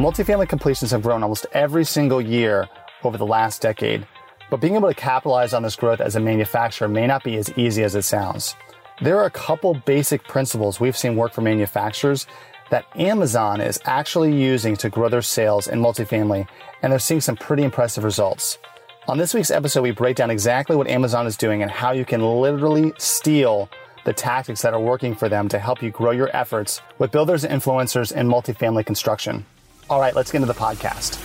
Multifamily completions have grown almost every single year over the last decade, but being able to capitalize on this growth as a manufacturer may not be as easy as it sounds. There are a couple basic principles we've seen work for manufacturers that Amazon is actually using to grow their sales in multifamily, and they're seeing some pretty impressive results. On this week's episode, we break down exactly what Amazon is doing and how you can literally steal the tactics that are working for them to help you grow your efforts with builders and influencers in multifamily construction. All right, let's get into the podcast.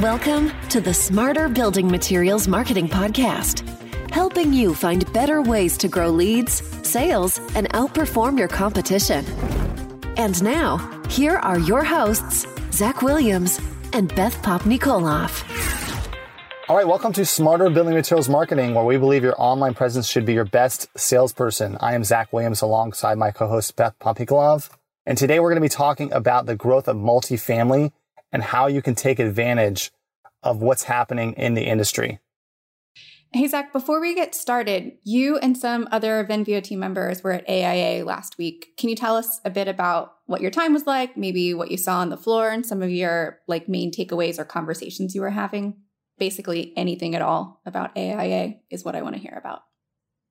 Welcome to the Smarter Building Materials Marketing Podcast, helping you find better ways to grow leads, sales, and outperform your competition. And now, here are your hosts, Zach Williams and Beth Popnikolov. All right, welcome to Smarter Building Materials Marketing, where we believe your online presence should be your best salesperson. I am Zach Williams alongside my co-host Beth Popnikolov. And today we're going to be talking about the growth of multifamily and how you can take advantage of what's happening in the industry. Hey, Zach, before we get started, you and some other Venveo team members were at AIA last week. Can you tell us a bit about what your time was like, maybe what you saw on the floor and some of your like main takeaways or conversations you were having? Basically anything at all about AIA is what I want to hear about.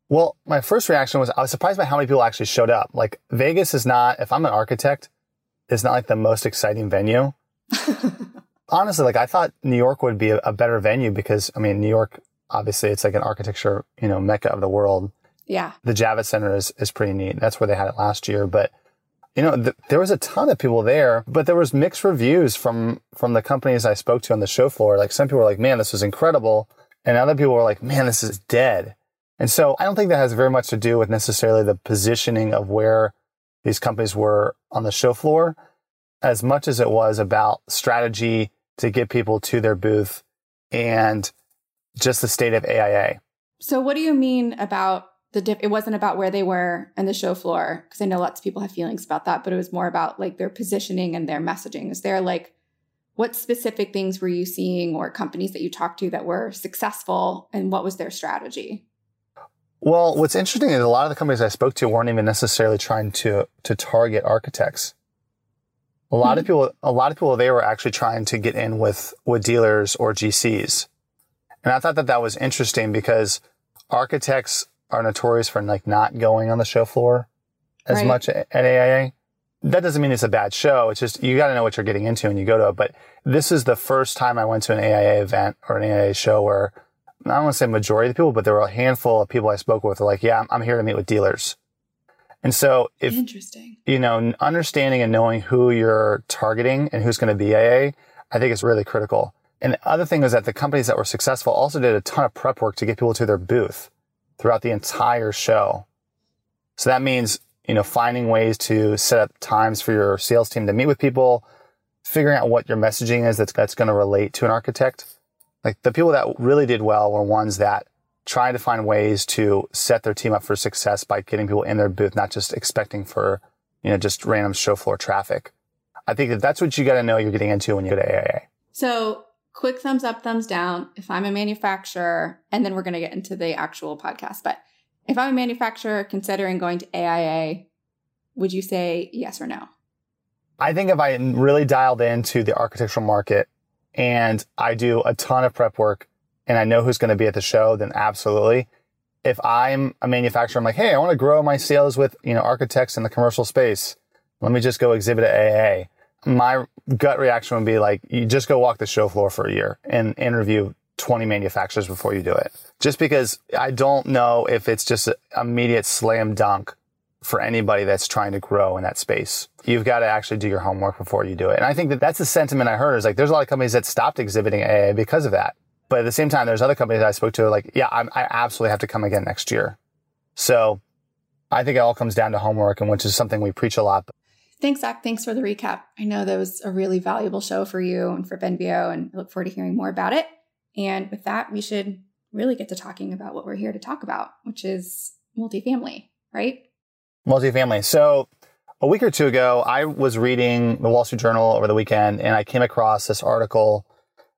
Well, my first reaction was I was surprised by how many people actually showed up. Like Vegas is not, if I'm an architect, it's not like the most exciting venue. Honestly, like I thought New York would be a, a, better venue because I mean, New York, obviously it's like an architecture, you know, mecca of the world. Yeah. The Javits Center is, is pretty neat. That's where they had it last year. But, you know, th- there was a ton of people there, but there was mixed reviews from, from the companies I spoke to on the show floor. Like some people were like, man, this was incredible. And other people were like, man, this is dead. And so I don't think that has very much to do with necessarily the positioning of where these companies were on the show floor as much as it was about strategy to get people to their booth and just the state of AIA. So what do you mean about the dip? It wasn't about where they were in the show floor because I know lots of people have feelings about that, but it was more about like their positioning and their messaging. Is there like what specific things were you seeing or companies that you talked to that were successful and what was their strategy? Well, what's interesting is a lot of the companies I spoke to weren't even necessarily trying to to target architects. A lot mm-hmm. of people, a lot of people, they were actually trying to get in with with dealers or GCs, and I thought that that was interesting because architects are notorious for like not going on the show floor as right. much at AIA. That doesn't mean it's a bad show. It's just you got to know what you're getting into when you go to it. But this is the first time I went to an AIA event or an AIA show where I don't want to say majority of the people, but there were a handful of people I spoke with were like, yeah, I'm, I'm here to meet with dealers. And so if, interesting, you know, understanding and knowing who you're targeting and who's going to be AIA, I think is really critical. And the other thing is that the companies that were successful also did a ton of prep work to get people to their booth throughout the entire show. So that means, you know, finding ways to set up times for your sales team to meet with people, figuring out what your messaging is that's, that's going to relate to an architect like the people that really did well were ones that tried to find ways to set their team up for success by getting people in their booth, not just expecting for, you know, just random show floor traffic. I think that that's what you got to know you're getting into when you go to AIA. So quick thumbs up, thumbs down. If I'm a manufacturer, and then we're going to get into the actual podcast, but if I'm a manufacturer considering going to AIA, would you say yes or no? I think if I really dialed into the architectural market and I do a ton of prep work and I know who's going to be at the show, then absolutely. If I'm a manufacturer, I'm like, hey, I want to grow my sales with, you know, architects in the commercial space. Let me just go exhibit at AIA. My gut reaction would be like, you just go walk the show floor for a year and interview 20 manufacturers before you do it. Just because I don't know if it's just an immediate slam dunk for anybody that's trying to grow in that space. You've got to actually do your homework before you do it. And I think that that's the sentiment I heard is like, there's a lot of companies that stopped exhibiting AIA because of that. But at the same time, there's other companies I spoke to like, yeah, I'm, i absolutely have to come again next year. So I think it all comes down to homework and which is something we preach a lot. Thanks, Zach. Thanks for the recap. I know that was a really valuable show for you and for Venveo, and I look forward to hearing more about it. And with that, we should really get to talking about what we're here to talk about, which is multifamily, right? Multifamily. So a week or two ago, I was reading the Wall Street Journal over the weekend and I came across this article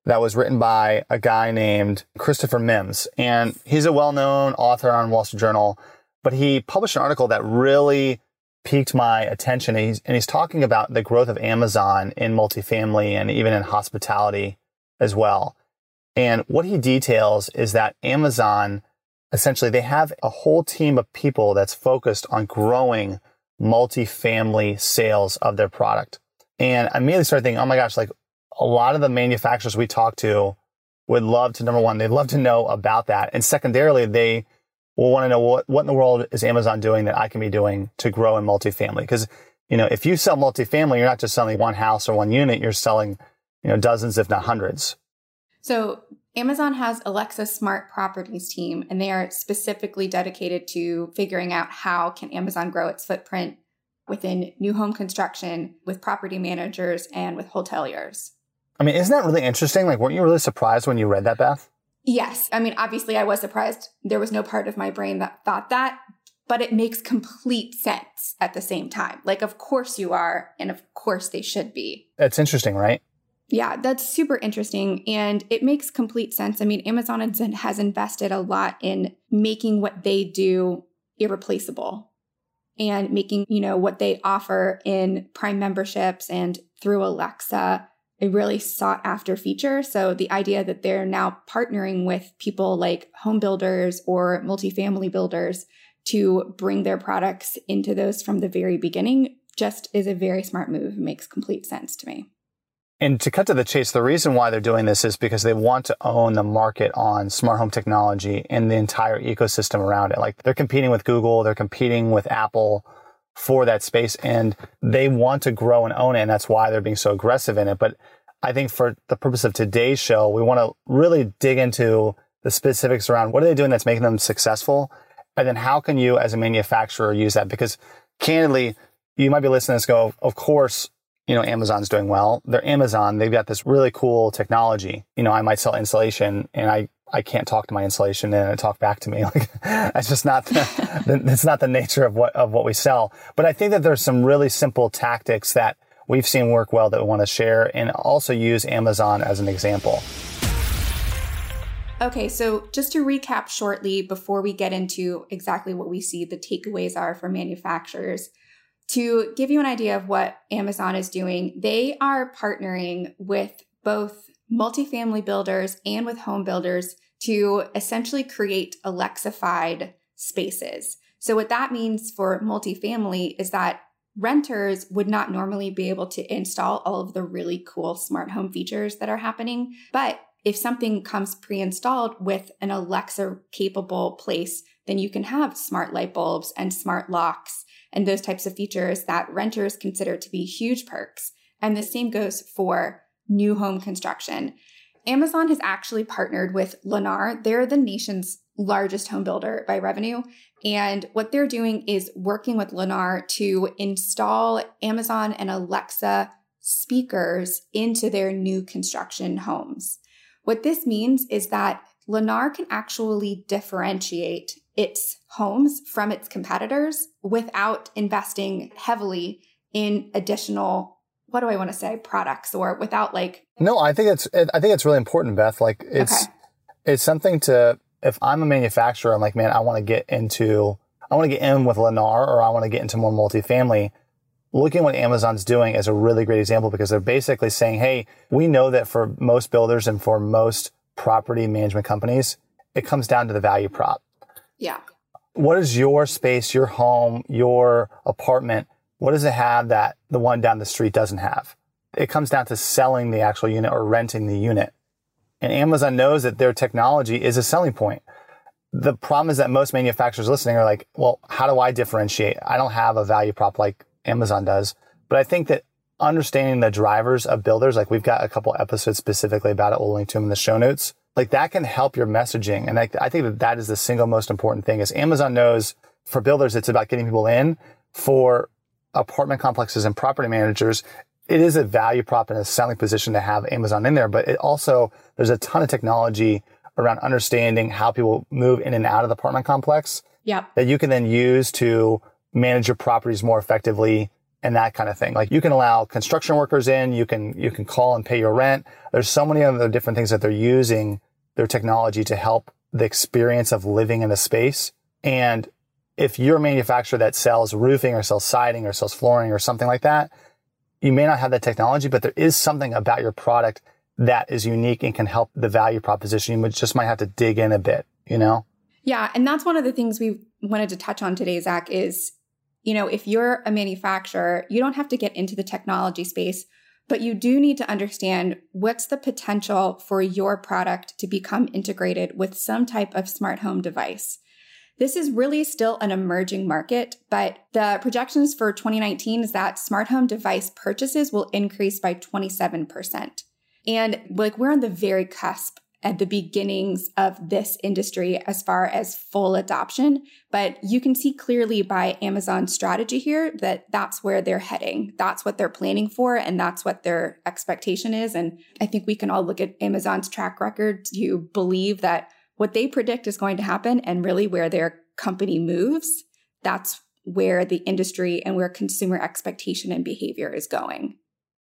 that was written by a guy named Christopher Mims. And he's a well-known author on Wall Street Journal, but he published an article that really piqued my attention. And he's, and he's talking about the growth of Amazon in multifamily and even in hospitality as well. And what he details is that Amazon essentially they have a whole team of people that's focused on growing multifamily sales of their product. And I immediately started thinking, oh my gosh, like a lot of the manufacturers we talk to would love to, number one, they'd love to know about that. And secondarily, they will want to know what, what in the world is Amazon doing that I can be doing to grow in multifamily? Because, you know, if you sell multifamily, you're not just selling one house or one unit, you're selling, you know, dozens, if not hundreds. So Amazon has Alexa Smart Properties team, and they are specifically dedicated to figuring out how can Amazon grow its footprint within new home construction with property managers and with hoteliers. I mean, isn't that really interesting? Like, weren't you really surprised when you read that, Beth? Yes. I mean, obviously, I was surprised. There was no part of my brain that thought that, but it makes complete sense at the same time. Like, of course you are, and of course they should be. That's interesting, right? Yeah, that's super interesting. And it makes complete sense. I mean, Amazon has invested a lot in making what they do irreplaceable and making, you know, what they offer in Prime memberships and through Alexa a really sought after feature. So the idea that they're now partnering with people like home builders or multifamily builders to bring their products into those from the very beginning just is a very smart move. It makes complete sense to me. And to cut to the chase, the reason why they're doing this is because they want to own the market on smart home technology and the entire ecosystem around it. Like they're competing with Google, they're competing with Apple for that space and they want to grow and own it. And that's why they're being so aggressive in it. But I think for the purpose of today's show, we want to really dig into the specifics around what are they doing that's making them successful? And then how can you as a manufacturer use that? Because candidly, you might be listening to this go, of course, you know, Amazon's doing well. They're Amazon. They've got this really cool technology. You know, I might sell insulation and I, I can't talk to my insulation and it talk back to me. Like that's just not the, that's not the nature of what, of what we sell. But I think that there's some really simple tactics that we've seen work well that we want to share and also use Amazon as an example. Okay, so just to recap shortly before we get into exactly what we see the takeaways are for manufacturers, to give you an idea of what Amazon is doing, they are partnering with both multifamily builders and with home builders to essentially create Alexified spaces. So, what that means for multifamily is that renters would not normally be able to install all of the really cool smart home features that are happening. But if something comes pre installed with an Alexa capable place, then you can have smart light bulbs and smart locks and those types of features that renters consider to be huge perks. And the same goes for new home construction. Amazon has actually partnered with Lennar. They're the nation's largest home builder by revenue. And what they're doing is working with Lennar to install Amazon and Alexa speakers into their new construction homes. What this means is that Lennar can actually differentiate its homes from its competitors without investing heavily in additional what do I want to say products or without like No, I think it's I think it's really important Beth. Like it's okay. it's something to if I'm a manufacturer I'm like man I want to get into I want to get in with Lennar or I want to get into more multifamily. Looking at what Amazon's doing is a really great example because they're basically saying hey we know that for most builders and for most property management companies it comes down to the value prop yeah. What is your space, your home, your apartment? What does it have that the one down the street doesn't have? It comes down to selling the actual unit or renting the unit. And Amazon knows that their technology is a selling point. The problem is that most manufacturers listening are like, well, how do I differentiate? I don't have a value prop like Amazon does. But I think that understanding the drivers of builders, like we've got a couple episodes specifically about it. We'll link to them in the show notes like that can help your messaging. And I, I think that that is the single most important thing is Amazon knows for builders, it's about getting people in for apartment complexes and property managers. It is a value prop and a selling position to have Amazon in there, but it also, there's a ton of technology around understanding how people move in and out of the apartment complex. Yeah. That you can then use to manage your properties more effectively and that kind of thing. Like you can allow construction workers in, you can, you can call and pay your rent. There's so many other different things that they're using their technology to help the experience of living in a space. And if you're a manufacturer that sells roofing or sells siding or sells flooring or something like that, you may not have that technology, but there is something about your product that is unique and can help the value proposition. You just might have to dig in a bit, you know? Yeah. And that's one of the things we wanted to touch on today, Zach, is, you know, if you're a manufacturer, you don't have to get into the technology space, but you do need to understand what's the potential for your product to become integrated with some type of smart home device. This is really still an emerging market, but the projections for 2019 is that smart home device purchases will increase by 27%. And like we're on the very cusp at the beginnings of this industry as far as full adoption. But you can see clearly by Amazon's strategy here that that's where they're heading. That's what they're planning for, and that's what their expectation is. And I think we can all look at Amazon's track record to believe that what they predict is going to happen and really where their company moves, that's where the industry and where consumer expectation and behavior is going.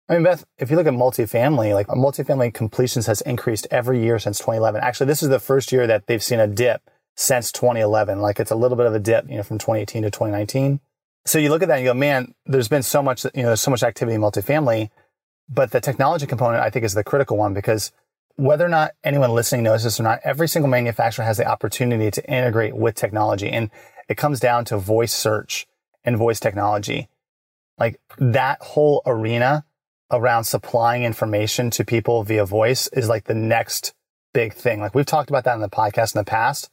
I mean, Beth, if you look at multifamily, like multifamily completions has increased every year since 2011. Actually, this is the first year that they've seen a dip since 2011. Like it's a little bit of a dip, you know, from 2018 to 2019. So you look at that and you go, man, there's been so much, you know, there's so much activity in multifamily, but the technology component I think is the critical one because whether or not anyone listening knows this or not, every single manufacturer has the opportunity to integrate with technology. And it comes down to voice search and voice technology. Like that whole arena around supplying information to people via voice is like the next big thing. Like we've talked about that in the podcast in the past,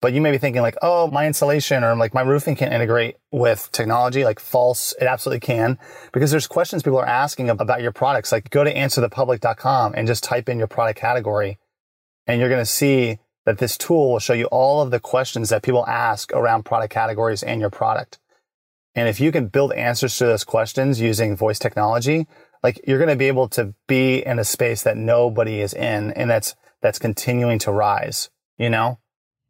but you may be thinking like, oh, my insulation or like my roofing can't integrate with technology. Like false. It absolutely can because there's questions people are asking about your products. Like go to answerthepublic.com and just type in your product category and you're going to see that this tool will show you all of the questions that people ask around product categories and your product. And if you can build answers to those questions using voice technology, like you're going to be able to be in a space that nobody is in and that's, that's continuing to rise, you know?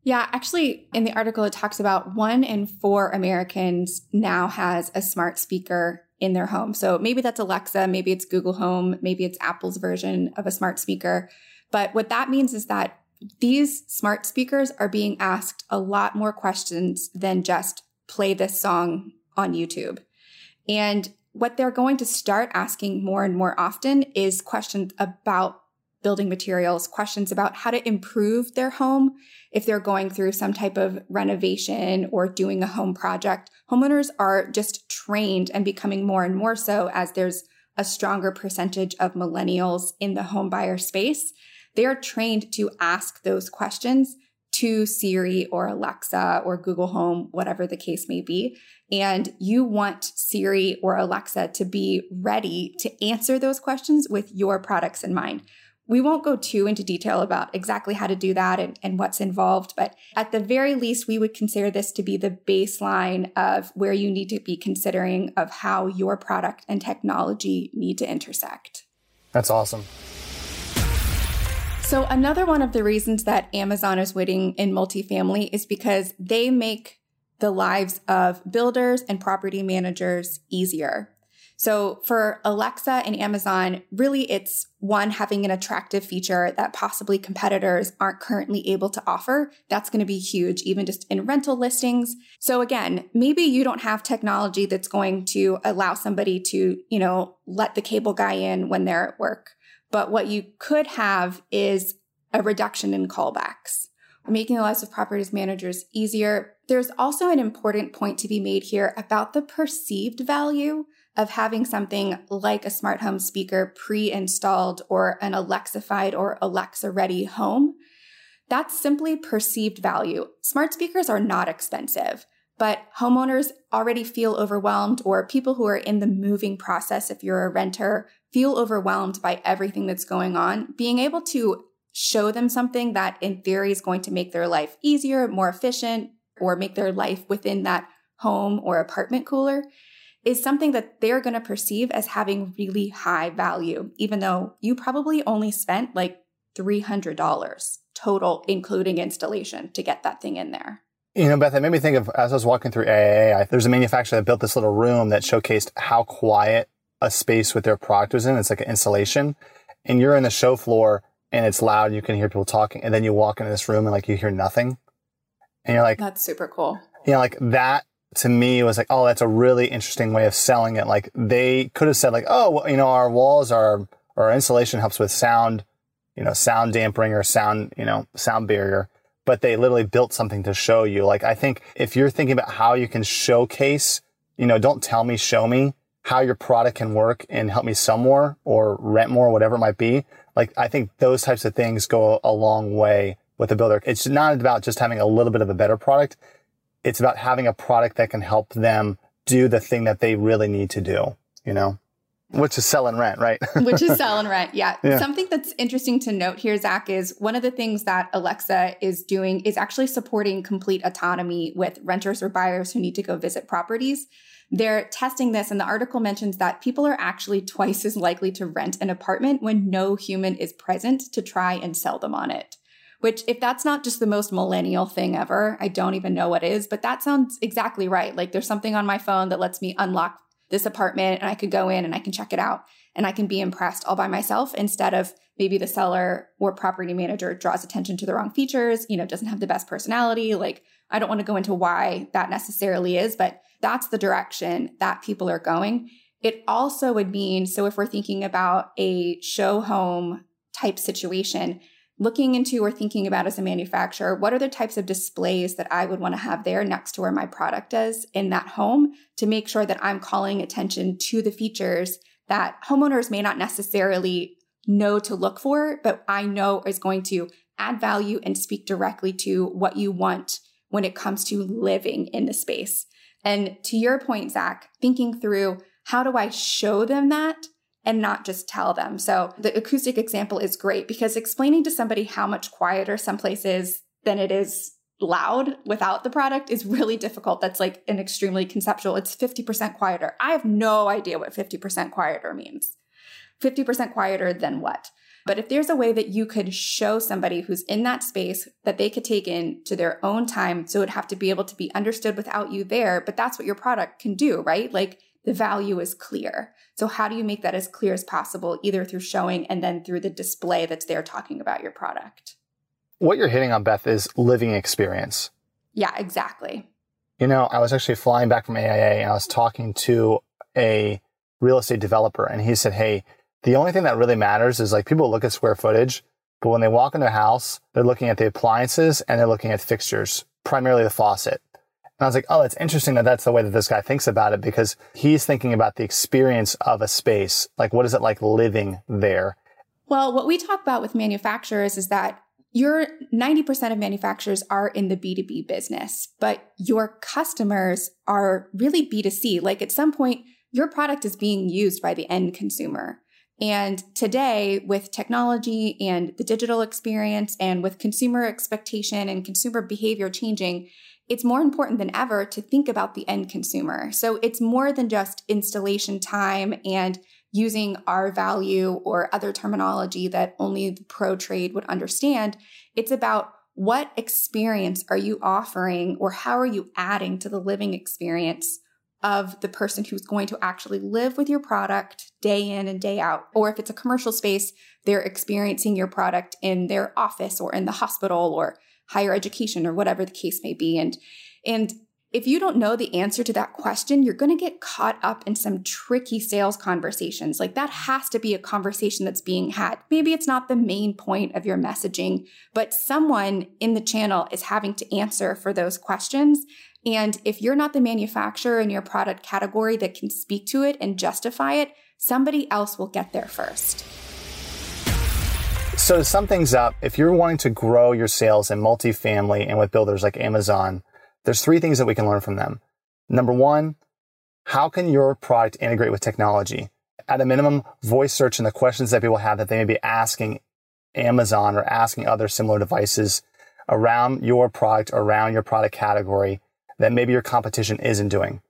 Yeah, actually, in the article, it talks about one in four Americans now has a smart speaker in their home. So maybe that's Alexa, maybe it's Google Home, maybe it's Apple's version of a smart speaker. But what that means is that these smart speakers are being asked a lot more questions than just play this song on YouTube. And what they're going to start asking more and more often is questions about building materials, questions about how to improve their home if they're going through some type of renovation or doing a home project. Homeowners are just trained and becoming more and more so as there's a stronger percentage of millennials in the home buyer space. They are trained to ask those questions to Siri or Alexa or Google Home, whatever the case may be. And you want Siri or Alexa to be ready to answer those questions with your products in mind. We won't go too into detail about exactly how to do that and, and what's involved, but at the very least, we would consider this to be the baseline of where you need to be considering of how your product and technology need to intersect. That's awesome. So, another one of the reasons that Amazon is winning in multifamily is because they make the lives of builders and property managers easier. So, for Alexa and Amazon, really it's one having an attractive feature that possibly competitors aren't currently able to offer. That's going to be huge, even just in rental listings. So, again, maybe you don't have technology that's going to allow somebody to, you know, let the cable guy in when they're at work but what you could have is a reduction in callbacks, making the lives of properties managers easier. There's also an important point to be made here about the perceived value of having something like a smart home speaker pre installed or an Alexified or Alexa ready home. That's simply perceived value. Smart speakers are not expensive, but homeowners already feel overwhelmed, or people who are in the moving process, if you're a renter, feel overwhelmed by everything that's going on, being able to show them something that in theory is going to make their life easier, more efficient, or make their life within that home or apartment cooler is something that they're going to perceive as having really high value, even though you probably only spent like $300 total, including installation, to get that thing in there. You know, Beth, it made me think of as I was walking through AIA, there's a manufacturer that built this little room that showcased how quiet a space with their product was in. It's like an installation and you're in the show floor and it's loud. You can hear people talking and then you walk into this room and like you hear nothing. And you're like, that's super cool. you know, like that to me was like, oh, that's a really interesting way of selling it. Like they could have said like, oh, well, you know, our walls are, our insulation helps with sound, you know, sound dampening or sound, you know, sound barrier. But they literally built something to show you. Like I think if you're thinking about how you can showcase, you know, don't tell me, show me how your product can work and help me sell more or rent more, whatever it might be. Like I think those types of things go a long way with a builder. It's not about just having a little bit of a better product. It's about having a product that can help them do the thing that they really need to do, you know? Which is sell and rent, right? Which is sell and rent. Yeah. yeah. Something that's interesting to note here, Zach, is one of the things that Alexa is doing is actually supporting complete autonomy with renters or buyers who need to go visit properties. They're testing this, and the article mentions that people are actually twice as likely to rent an apartment when no human is present to try and sell them on it. Which, if that's not just the most millennial thing ever, I don't even know what is, but that sounds exactly right. Like there's something on my phone that lets me unlock this apartment and I could go in and I can check it out and I can be impressed all by myself instead of maybe the seller or property manager draws attention to the wrong features, you know, doesn't have the best personality. Like, I don't want to go into why that necessarily is, but that's the direction that people are going. It also would mean so if we're thinking about a show home type situation, looking into or thinking about as a manufacturer, what are the types of displays that I would want to have there next to where my product is in that home to make sure that I'm calling attention to the features that homeowners may not necessarily know to look for, but I know is going to add value and speak directly to what you want when it comes to living in the space. And to your point, Zach, thinking through how do I show them that and not just tell them. So the acoustic example is great because explaining to somebody how much quieter some place is than it is loud without the product is really difficult. That's like an extremely conceptual. It's 50% quieter. I have no idea what 50% quieter means. 50% quieter than what? But if there's a way that you could show somebody who's in that space that they could take in to their own time, so it would have to be able to be understood without you there, but that's what your product can do, right? Like the value is clear. So, how do you make that as clear as possible, either through showing and then through the display that's there talking about your product? What you're hitting on, Beth, is living experience. Yeah, exactly. You know, I was actually flying back from AIA and I was talking to a real estate developer, and he said, Hey, the only thing that really matters is like people look at square footage, but when they walk into a house, they're looking at the appliances and they're looking at fixtures, primarily the faucet. And I was like, oh, it's interesting that that's the way that this guy thinks about it because he's thinking about the experience of a space. Like, what is it like living there? Well, what we talk about with manufacturers is that your 90% of manufacturers are in the B2B business, but your customers are really B2C. Like at some point, your product is being used by the end consumer. And today, with technology and the digital experience and with consumer expectation and consumer behavior changing, it's more important than ever to think about the end consumer. So it's more than just installation time and using R-value or other terminology that only the pro trade would understand. It's about what experience are you offering or how are you adding to the living experience of the person who's going to actually live with your product day in and day out. Or if it's a commercial space, they're experiencing your product in their office or in the hospital or higher education or whatever the case may be. And, and if you don't know the answer to that question, you're going to get caught up in some tricky sales conversations. Like that has to be a conversation that's being had. Maybe it's not the main point of your messaging, but someone in the channel is having to answer for those questions. And if you're not the manufacturer in your product category that can speak to it and justify it, somebody else will get there first. So to sum things up, if you're wanting to grow your sales in multifamily and with builders like Amazon, there's three things that we can learn from them. Number one, how can your product integrate with technology? At a minimum, voice search and the questions that people have that they may be asking Amazon or asking other similar devices around your product, around your product category that maybe your competition isn't doing.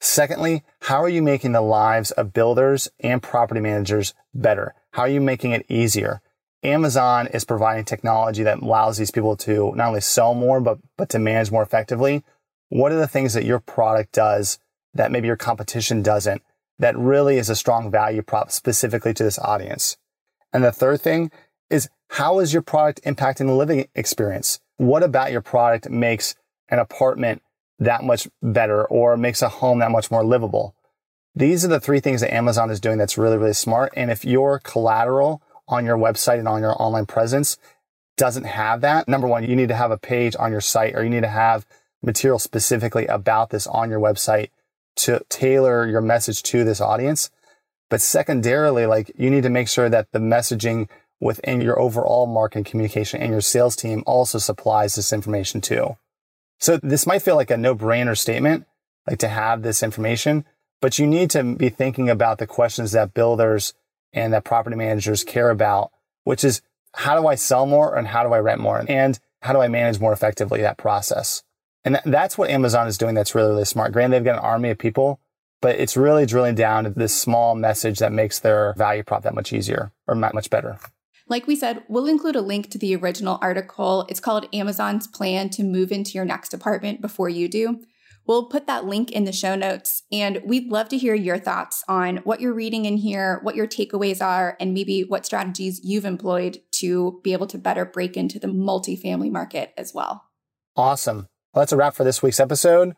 Secondly, how are you making the lives of builders and property managers better? How are you making it easier? Amazon is providing technology that allows these people to not only sell more, but, but to manage more effectively. What are the things that your product does that maybe your competition doesn't that really is a strong value prop specifically to this audience? And the third thing is how is your product impacting the living experience? What about your product makes an apartment that much better or makes a home that much more livable. These are the three things that Amazon is doing that's really, really smart. And if your collateral on your website and on your online presence doesn't have that, number one, you need to have a page on your site or you need to have material specifically about this on your website to tailor your message to this audience. But secondarily, like you need to make sure that the messaging within your overall marketing communication and your sales team also supplies this information too. So this might feel like a no brainer statement, like to have this information, but you need to be thinking about the questions that builders and that property managers care about, which is how do I sell more and how do I rent more? And how do I manage more effectively that process? And that's what Amazon is doing that's really, really smart. Granted, they've got an army of people, but it's really drilling down to this small message that makes their value prop that much easier or much better. Like we said, we'll include a link to the original article. It's called Amazon's Plan to Move into Your Next Apartment Before You Do. We'll put that link in the show notes, and we'd love to hear your thoughts on what you're reading in here, what your takeaways are, and maybe what strategies you've employed to be able to better break into the multifamily market as well. Awesome. Well, that's a wrap for this week's episode.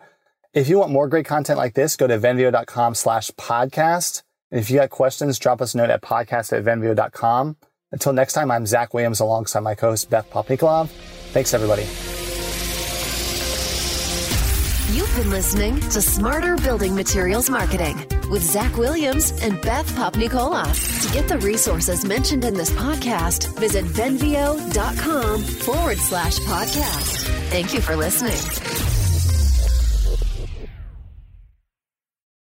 If you want more great content like this, go to venveo.com slash podcast. And if you got questions, drop us a note at podcast at venveo.com. Until next time, I'm Zach Williams alongside my co-host Beth Popnikolov. Thanks, everybody. Been listening to Smarter Building Materials Marketing with Zach Williams and Beth Popnikolov. To get the resources mentioned in this podcast, visit venveo.com forward slash podcast. Thank you for listening.